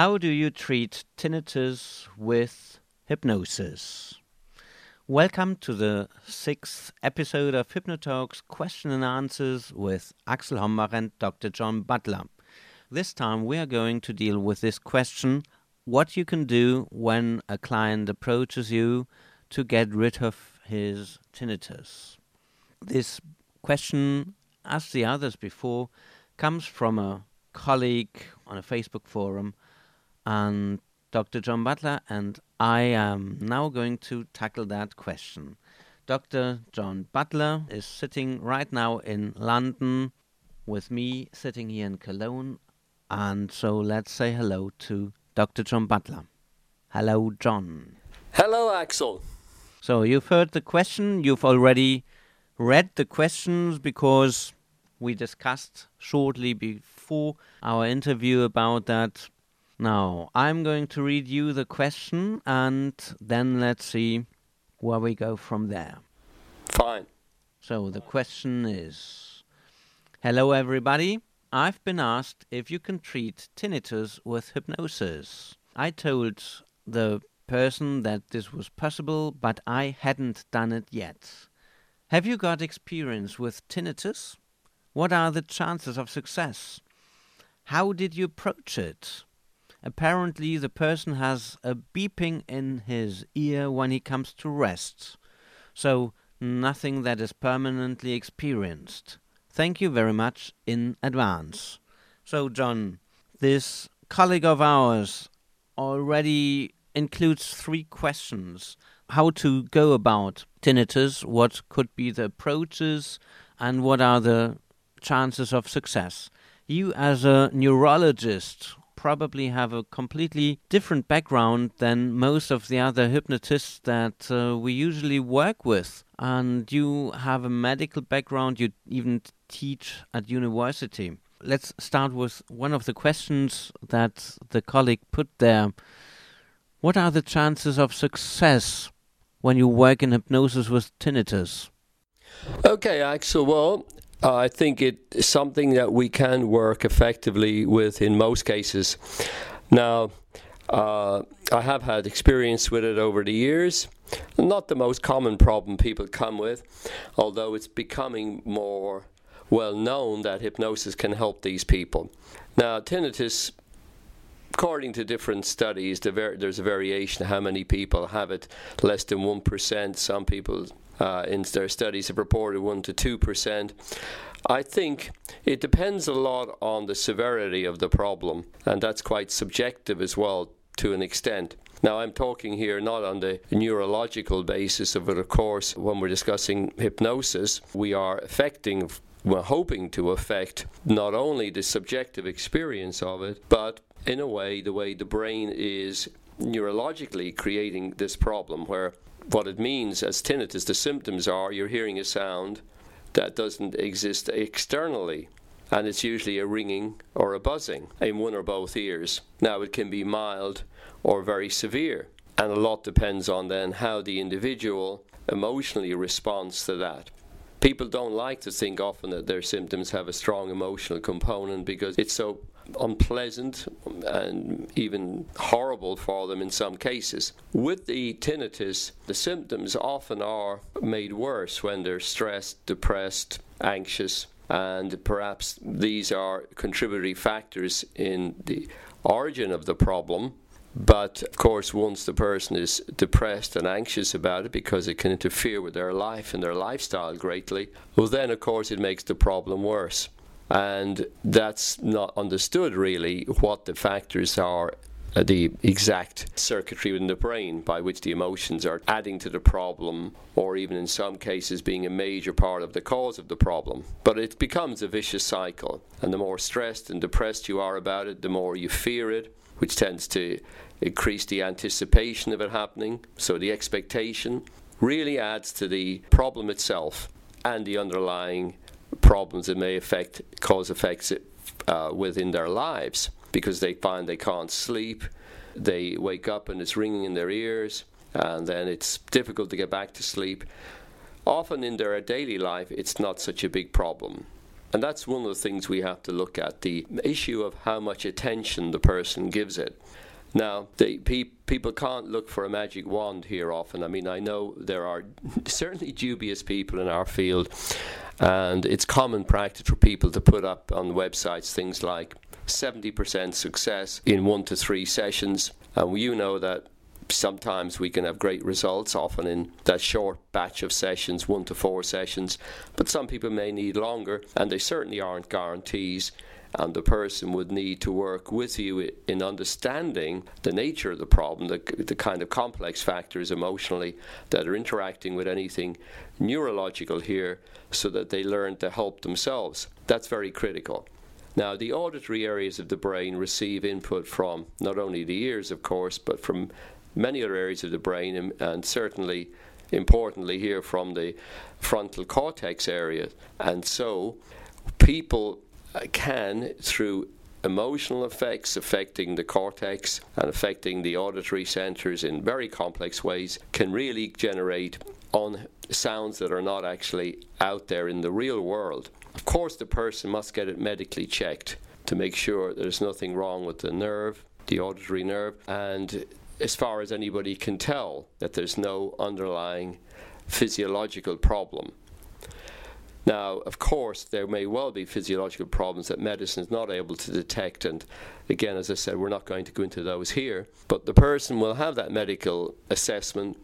How do you treat tinnitus with hypnosis? Welcome to the sixth episode of Hypnotalks Question and Answers with Axel Hombach and Dr. John Butler. This time we are going to deal with this question what you can do when a client approaches you to get rid of his tinnitus. This question, as the others before, comes from a colleague on a Facebook forum, Um, and Dr. John Butler and I am now going to tackle that question. Dr. John Butler is sitting right now in London with me sitting here in Cologne. And so let's say hello to Dr. John Butler. Hello, John. Hello, Axel. So you've heard the question. You've already read the questions because we discussed shortly before our interview about that. Now, I'm going to read you the question and then let's see where we go from there. Fine. So the question is Hello, everybody. I've been asked if you can treat tinnitus with hypnosis. I told the person that this was possible, but I hadn't done it yet. Have you got experience with tinnitus? What are the chances of success? How did you approach it? Apparently, the person has a beeping in his ear when he comes to rest. So, nothing that is permanently experienced. Thank you very much in advance. So, John, this colleague of ours already includes three questions how to go about tinnitus, what could be the approaches, and what are the chances of success. You, as a neurologist, probably have a completely different background than most of the other hypnotists that uh, we usually work with. And you have a medical background, you even teach at university. Let's start with one of the questions that the colleague put there. What are the chances of success when you work in hypnosis with tinnitus? Okay, Axel. Well, I think it's something that we can work effectively with in most cases. Now, uh, I have had experience with it over the years. Not the most common problem people come with, although it's becoming more well known that hypnosis can help these people. Now, tinnitus according to different studies, there's a variation how many people have it. Less than one percent. Some people uh, in their studies have reported one to two percent. I think it depends a lot on the severity of the problem, and that's quite subjective as well to an extent. Now, I'm talking here not on the neurological basis of it, of course, when we're discussing hypnosis, we are affecting, we're hoping to affect not only the subjective experience of it, but in a way, the way the brain is neurologically creating this problem, where what it means as tinnitus, the symptoms are you're hearing a sound that doesn't exist externally. And it's usually a ringing or a buzzing in one or both ears. Now, it can be mild or very severe. And a lot depends on then how the individual emotionally responds to that. People don't like to think often that their symptoms have a strong emotional component because it's so unpleasant and even horrible for them in some cases. With the tinnitus, the symptoms often are made worse when they're stressed, depressed, anxious, and perhaps these are contributory factors in the origin of the problem. But of course, once the person is depressed and anxious about it because it can interfere with their life and their lifestyle greatly, well, then of course it makes the problem worse and that's not understood really what the factors are uh, the exact circuitry in the brain by which the emotions are adding to the problem, or even in some cases being a major part of the cause of the problem. But it becomes a vicious cycle, and the more stressed and depressed you are about it, the more you fear it, which tends to increase the anticipation of it happening. So the expectation really adds to the problem itself and the underlying problems that may affect, cause effects uh, within their lives because they find they can't sleep. They wake up and it's ringing in their ears, and then it's difficult to get back to sleep. Often in their daily life, it's not such a big problem. And that's one of the things we have to look at the issue of how much attention the person gives it. Now, they, pe- people can't look for a magic wand here often. I mean, I know there are certainly dubious people in our field, and it's common practice for people to put up on websites things like 70% success in one to three sessions. And you know that sometimes we can have great results, often in that short batch of sessions, one to four sessions, but some people may need longer, and they certainly aren't guarantees. And the person would need to work with you in understanding the nature of the problem, the, the kind of complex factors emotionally that are interacting with anything neurological here, so that they learn to help themselves. That's very critical. Now, the auditory areas of the brain receive input from not only the ears, of course, but from many other areas of the brain, and, and certainly importantly here from the frontal cortex area. And so people Uh, can, through emotional effects affecting the cortex and affecting the auditory centers in very complex ways, can really generate on sounds that are not actually out there in the real world. Of course, the person must get it medically checked to make sure there's nothing wrong with the nerve, the auditory nerve, and as far as anybody can tell, that there's no underlying physiological problem. Now, of course, there may well be physiological problems that medicine is not able to detect, and again, as I said, we're not going to go into those here. But the person will have that medical assessment,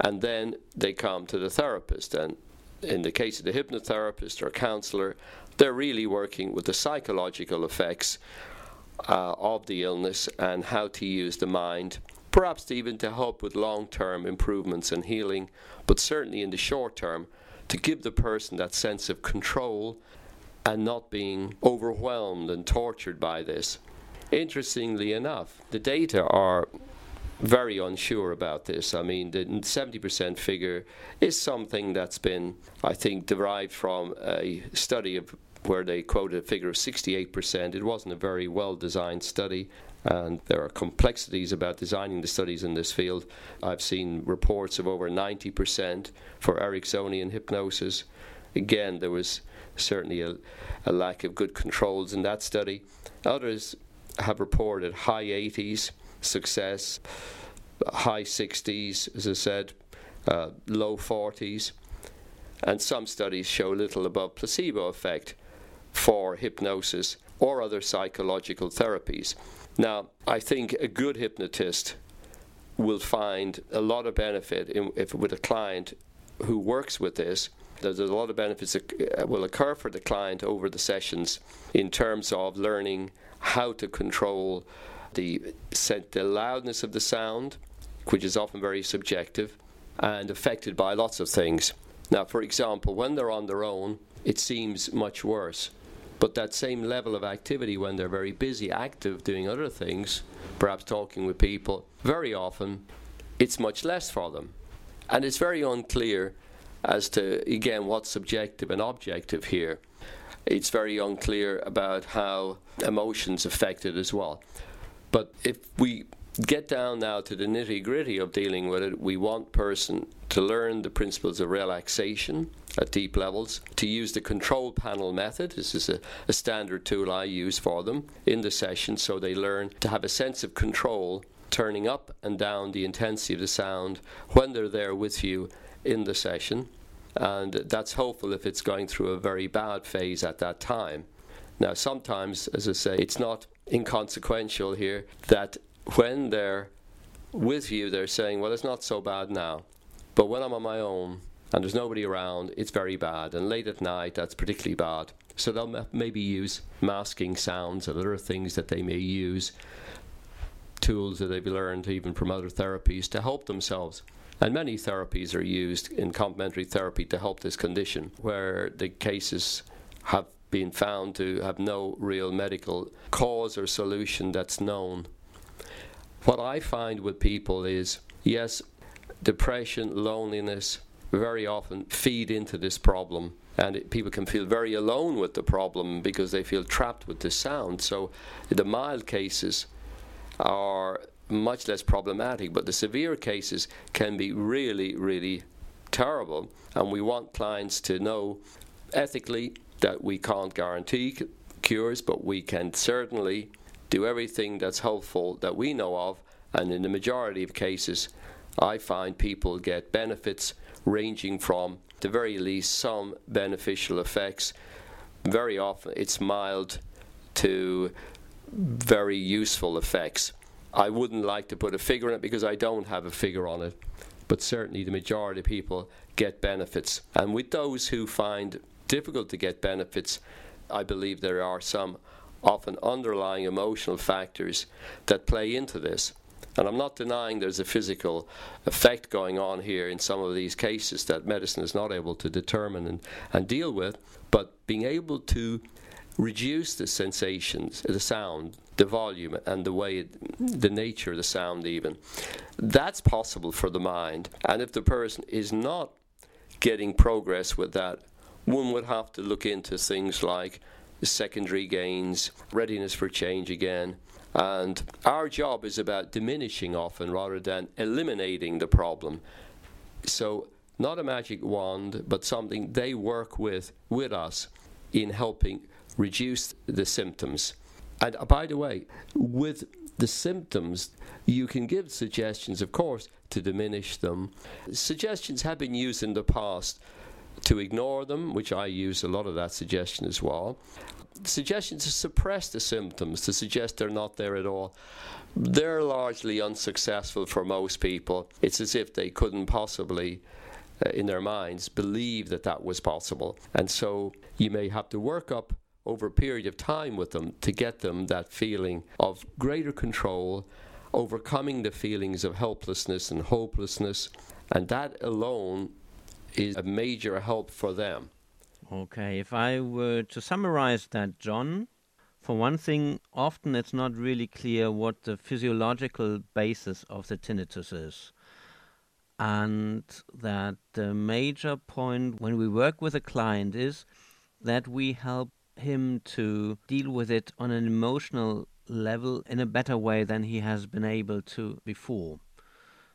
and then they come to the therapist. And in the case of the hypnotherapist or counselor, they're really working with the psychological effects uh, of the illness and how to use the mind perhaps even to help with long term improvements and healing, but certainly in the short term, to give the person that sense of control and not being overwhelmed and tortured by this. Interestingly enough, the data are very unsure about this. I mean, the 70% figure is something that's been, I think, derived from a study of where they quoted a figure of 68%. It wasn't a very well designed study, and there are complexities about designing the studies in this field. I've seen reports of over 90% for Ericksonian hypnosis. Again, there was certainly a, a lack of good controls in that study. Others have reported high 80s success, high 60s, as I said, uh, low 40s, and some studies show little above placebo effect for hypnosis or other psychological therapies. Now, I think a good hypnotist will find a lot of benefit in, if with a client who works with this. There's a lot of benefits that uh, will occur for the client over the sessions in terms of learning how to control the, the loudness of the sound, which is often very subjective and affected by lots of things. Now, for example, when they're on their own, it seems much worse. But that same level of activity when they're very busy, active, doing other things, perhaps talking with people, very often it's much less for them. And it's very unclear as to, again, what's subjective and objective here. It's very unclear about how emotions affect it as well. But if we get down now to the nitty gritty of dealing with it, we want person to learn the principles of relaxation at deep levels, to use the control panel method. This is a, a standard tool I use for them in the session, so they learn to have a sense of control, turning up and down the intensity of the sound when they're there with you in the session. And that's hopeful if it's going through a very bad phase at that time. Now, sometimes, as I say, it's not inconsequential here that when they're with you, they're saying, Well, it's not so bad now. But when I'm on my own and there's nobody around, it's very bad. And late at night, that's particularly bad. So they'll maybe use masking sounds and other things that they may use, tools that they've learned even from other therapies to help themselves. And many therapies are used in complementary therapy to help this condition, where the cases have been found to have no real medical cause or solution that's known. What I find with people is yes, depression, loneliness very often feed into this problem. And it, people can feel very alone with the problem because they feel trapped with the sound. So the mild cases are much less problematic, but the severe cases can be really, really terrible. And we want clients to know ethically that we can't guarantee cures, but we can certainly do everything that's helpful that we know of. And in the majority of cases, I find people get benefits ranging from, the very least, some beneficial effects. Very often, it's mild to very useful effects. I wouldn't like to put a figure on it because I don't have a figure on it, but certainly the majority of people get benefits. And with those who find difficult to get benefits, I believe there are some often underlying emotional factors that play into this. And I'm not denying there's a physical effect going on here in some of these cases that medicine is not able to determine and, and deal with, but being able to reduce the sensations, the sound, the volume, and the way, it, the nature of the sound, even. That's possible for the mind. And if the person is not getting progress with that, one would have to look into things like secondary gains, readiness for change again. And our job is about diminishing often rather than eliminating the problem. So, not a magic wand, but something they work with with us in helping reduce the symptoms. And uh, by the way, with the symptoms, you can give suggestions, of course, to diminish them. Suggestions have been used in the past to ignore them, which I use a lot of that suggestion as well. Suggestions to suppress the symptoms, to suggest they're not there at all. They're largely unsuccessful for most people. It's as if they couldn't possibly uh, in their minds believe that that was possible. And so you may have to work up over a period of time with them to get them that feeling of greater control, overcoming the feelings of helplessness and hopelessness. And that alone is a major help for them. Okay, if I were to summarize that, John, for one thing, often it's not really clear what the physiological basis of the tinnitus is. And that the major point when we work with a client is that we help him to deal with it on an emotional level in a better way than he has been able to before.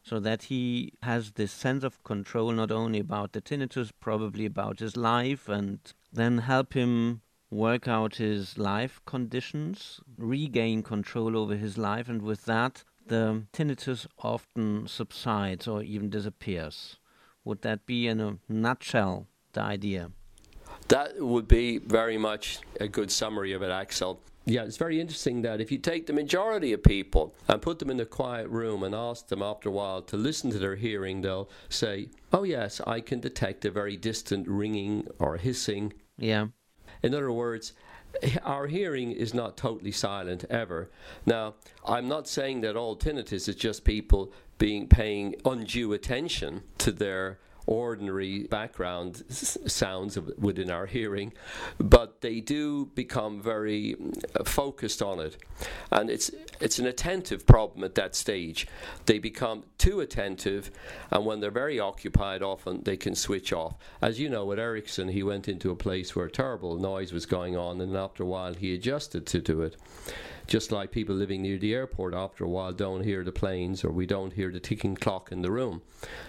So that he has this sense of control not only about the tinnitus, probably about his life, and then help him work out his life conditions, regain control over his life, and with that, the tinnitus often subsides or even disappears. Would that be, in a nutshell, the idea? That would be very much a good summary of it, Axel. Yeah, it's very interesting that if you take the majority of people and put them in a quiet room and ask them after a while to listen to their hearing, they'll say, Oh, yes, I can detect a very distant ringing or hissing. Yeah. In other words, our hearing is not totally silent ever. Now, I'm not saying that all tinnitus is just people being paying undue attention to their ordinary background sounds within our hearing, but they do become very uh, focused on it, and it's it's an attentive problem at that stage. They become too attentive, and when they're very occupied, often they can switch off. As you know, with Erickson, he went into a place where terrible noise was going on, and after a while, he adjusted to do it just like people living near the airport after a while don't hear the planes or we don't hear the ticking clock in the room.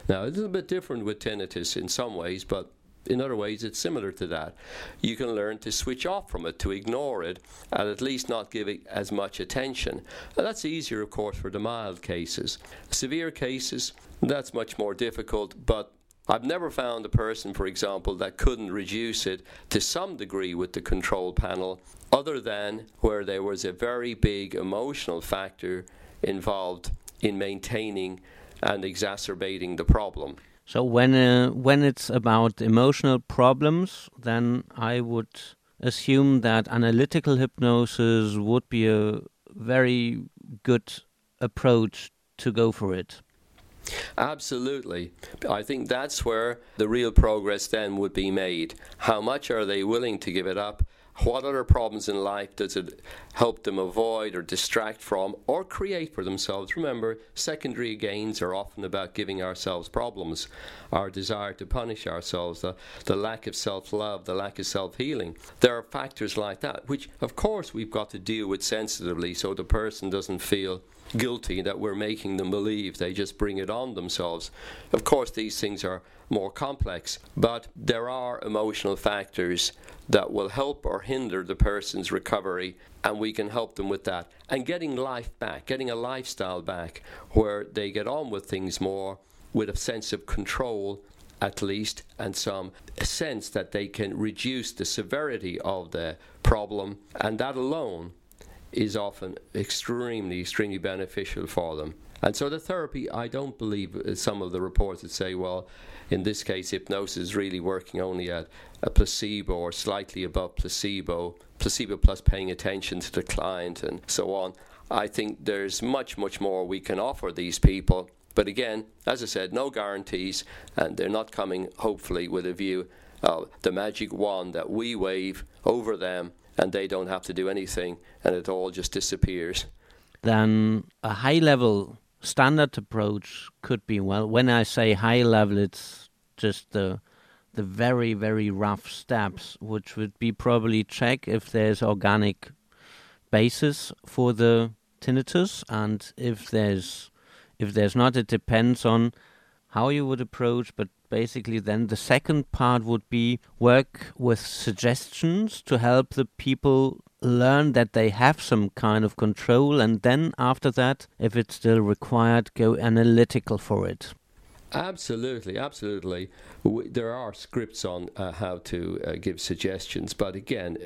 Now, it's a bit different with tinnitus in some ways, but in other ways, it's similar to that. You can learn to switch off from it, to ignore it, and at least not give it as much attention. That's easier, of course, for the mild cases. Severe cases, that's much more difficult, but I've never found a person, for example, that couldn't reduce it to some degree with the control panel, other than where there was a very big emotional factor involved in maintaining and exacerbating the problem. So when uh, when it's about emotional problems, then I would assume that analytical hypnosis would be a very good approach to go for it. Absolutely. I think that's where the real progress then would be made. How much are they willing to give it up? What other problems in life does it help them avoid or distract from or create for themselves? Remember, secondary gains are often about giving ourselves problems, our desire to punish ourselves, the, the lack of self love, the lack of self healing. There are factors like that, which, of course, we've got to deal with sensitively so the person doesn't feel guilty, that we're making them believe. They just bring it on themselves. Of course, these things are more complex, but there are emotional factors that will help or hinder the person's recovery, and we can help them with that. And getting life back, getting a lifestyle back where they get on with things more with a sense of control at least and some sense that they can reduce the severity of the problem and that alone is often extremely extremely beneficial for them and so the therapy i don't believe uh, some of the reports that say well in this case hypnosis is really working only at a placebo or slightly above placebo placebo plus paying attention to the client and so on i think there's much much more we can offer these people but again, as I said, no guarantees, and they're not coming, hopefully, with a view of the magic wand that we wave over them and they don't have to do anything and it all just disappears. Then a high level standard approach could be well when I say high level it's just the the very very rough steps which would be probably check if there's organic basis for the tinnitus and if there's if there's not, it depends on how you would approach, but basically then the second part would be work with suggestions to help the people learn that they have some kind of control and then after that if it's still required go analytical for it Absolutely, absolutely. We, there are scripts on uh, how to uh, give suggestions, but again,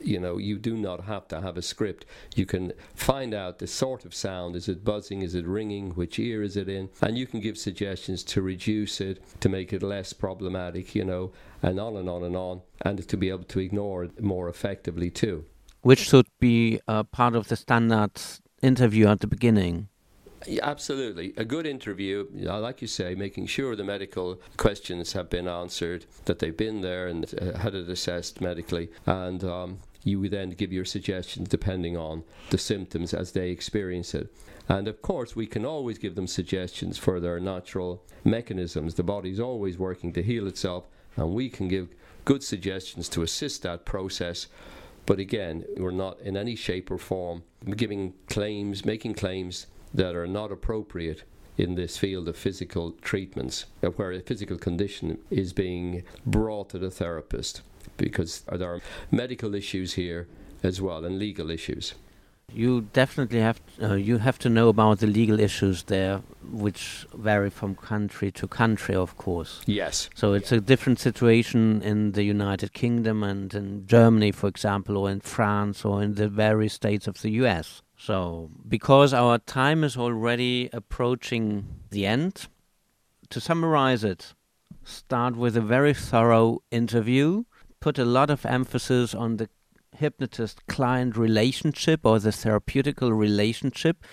you know, you do not have to have a script. You can find out the sort of sound is it buzzing, is it ringing, which ear is it in, and you can give suggestions to reduce it, to make it less problematic, you know, and on and on and on, and to be able to ignore it more effectively too. Which should be uh, part of the standard interview at the beginning. Yeah, absolutely. A good interview, like you say, making sure the medical questions have been answered, that they've been there and uh, had it assessed medically, and um, you then give your suggestions depending on the symptoms as they experience it. And of course, we can always give them suggestions for their natural mechanisms. The body's always working to heal itself, and we can give good suggestions to assist that process. But again, we're not in any shape or form giving claims, making claims that are not appropriate in this field of physical treatments, where a physical condition is being brought to the therapist, because there are medical issues here as well and legal issues. You definitely have uh, you have to know about the legal issues there, which vary from country to country, of course. Yes. So it's a different situation in the United Kingdom and in Germany, for example, or in France, or in the various states of the U.S. So, because our time is already approaching the end, to summarize it, start with a very thorough interview, put a lot of emphasis on the hypnotist client relationship or the therapeutical relationship,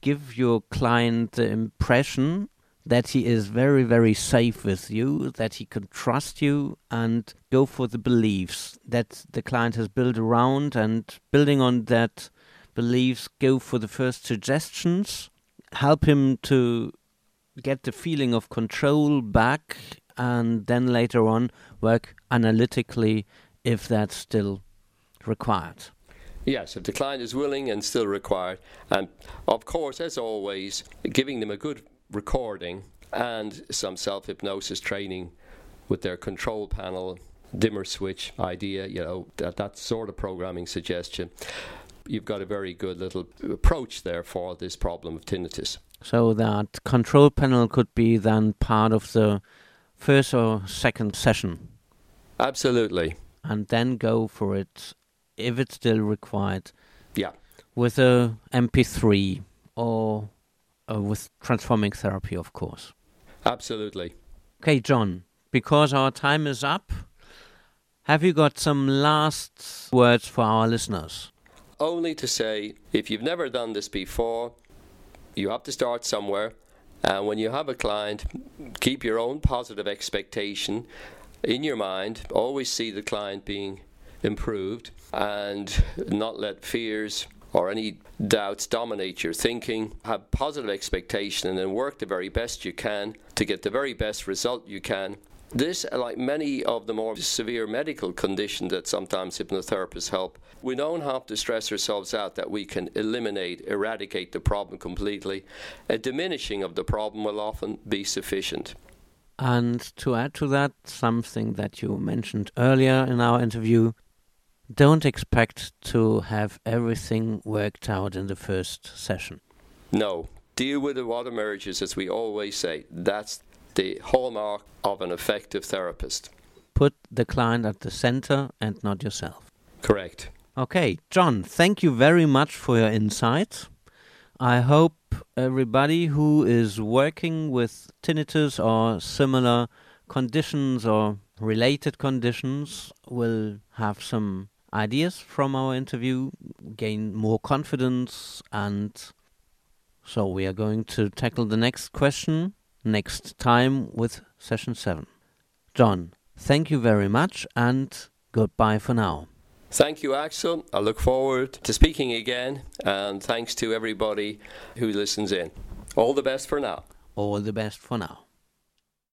give your client the impression that he is very, very safe with you, that he can trust you, and go for the beliefs that the client has built around, and building on that beliefs, go for the first suggestions, help him to get the feeling of control back, and then later on work analytically if that's still required. Yes, if the client is willing and still required. And of course, as always, giving them a good recording and some self hypnosis training with their control panel dimmer switch idea, you know, that, that sort of programming suggestion you've got a very good little approach there for this problem of tinnitus. So that control panel could be then part of the first or second session. Absolutely. And then go for it if it's still required. Yeah. With a MP3 or uh, with transforming therapy, of course. Absolutely. Okay, John, because our time is up, have you got some last words for our listeners? only to say if you've never done this before, you have to start somewhere. And when you have a client, keep your own positive expectation in your mind. Always see the client being improved and not let fears or any doubts dominate your thinking. Have positive expectation and then work the very best you can to get the very best result you can This, like many of the more severe medical conditions that sometimes hypnotherapists help, we don't have to stress ourselves out that we can eliminate, eradicate the problem completely. A diminishing of the problem will often be sufficient. And to add to that, something that you mentioned earlier in our interview, don't expect to have everything worked out in the first session. No. Deal with the water marriages, as we always say. That's the hallmark of an effective therapist. Put the client at the center and not yourself. Correct. Okay, John, thank you very much for your insights. I hope everybody who is working with tinnitus or similar conditions or related conditions will have some ideas from our interview, gain more confidence, and so we are going to tackle the next question next time with session 7. John, thank you very much and goodbye for now. Thank you, Axel. I look forward to speaking again, and thanks to everybody who listens in. All the best for now. All the best for now.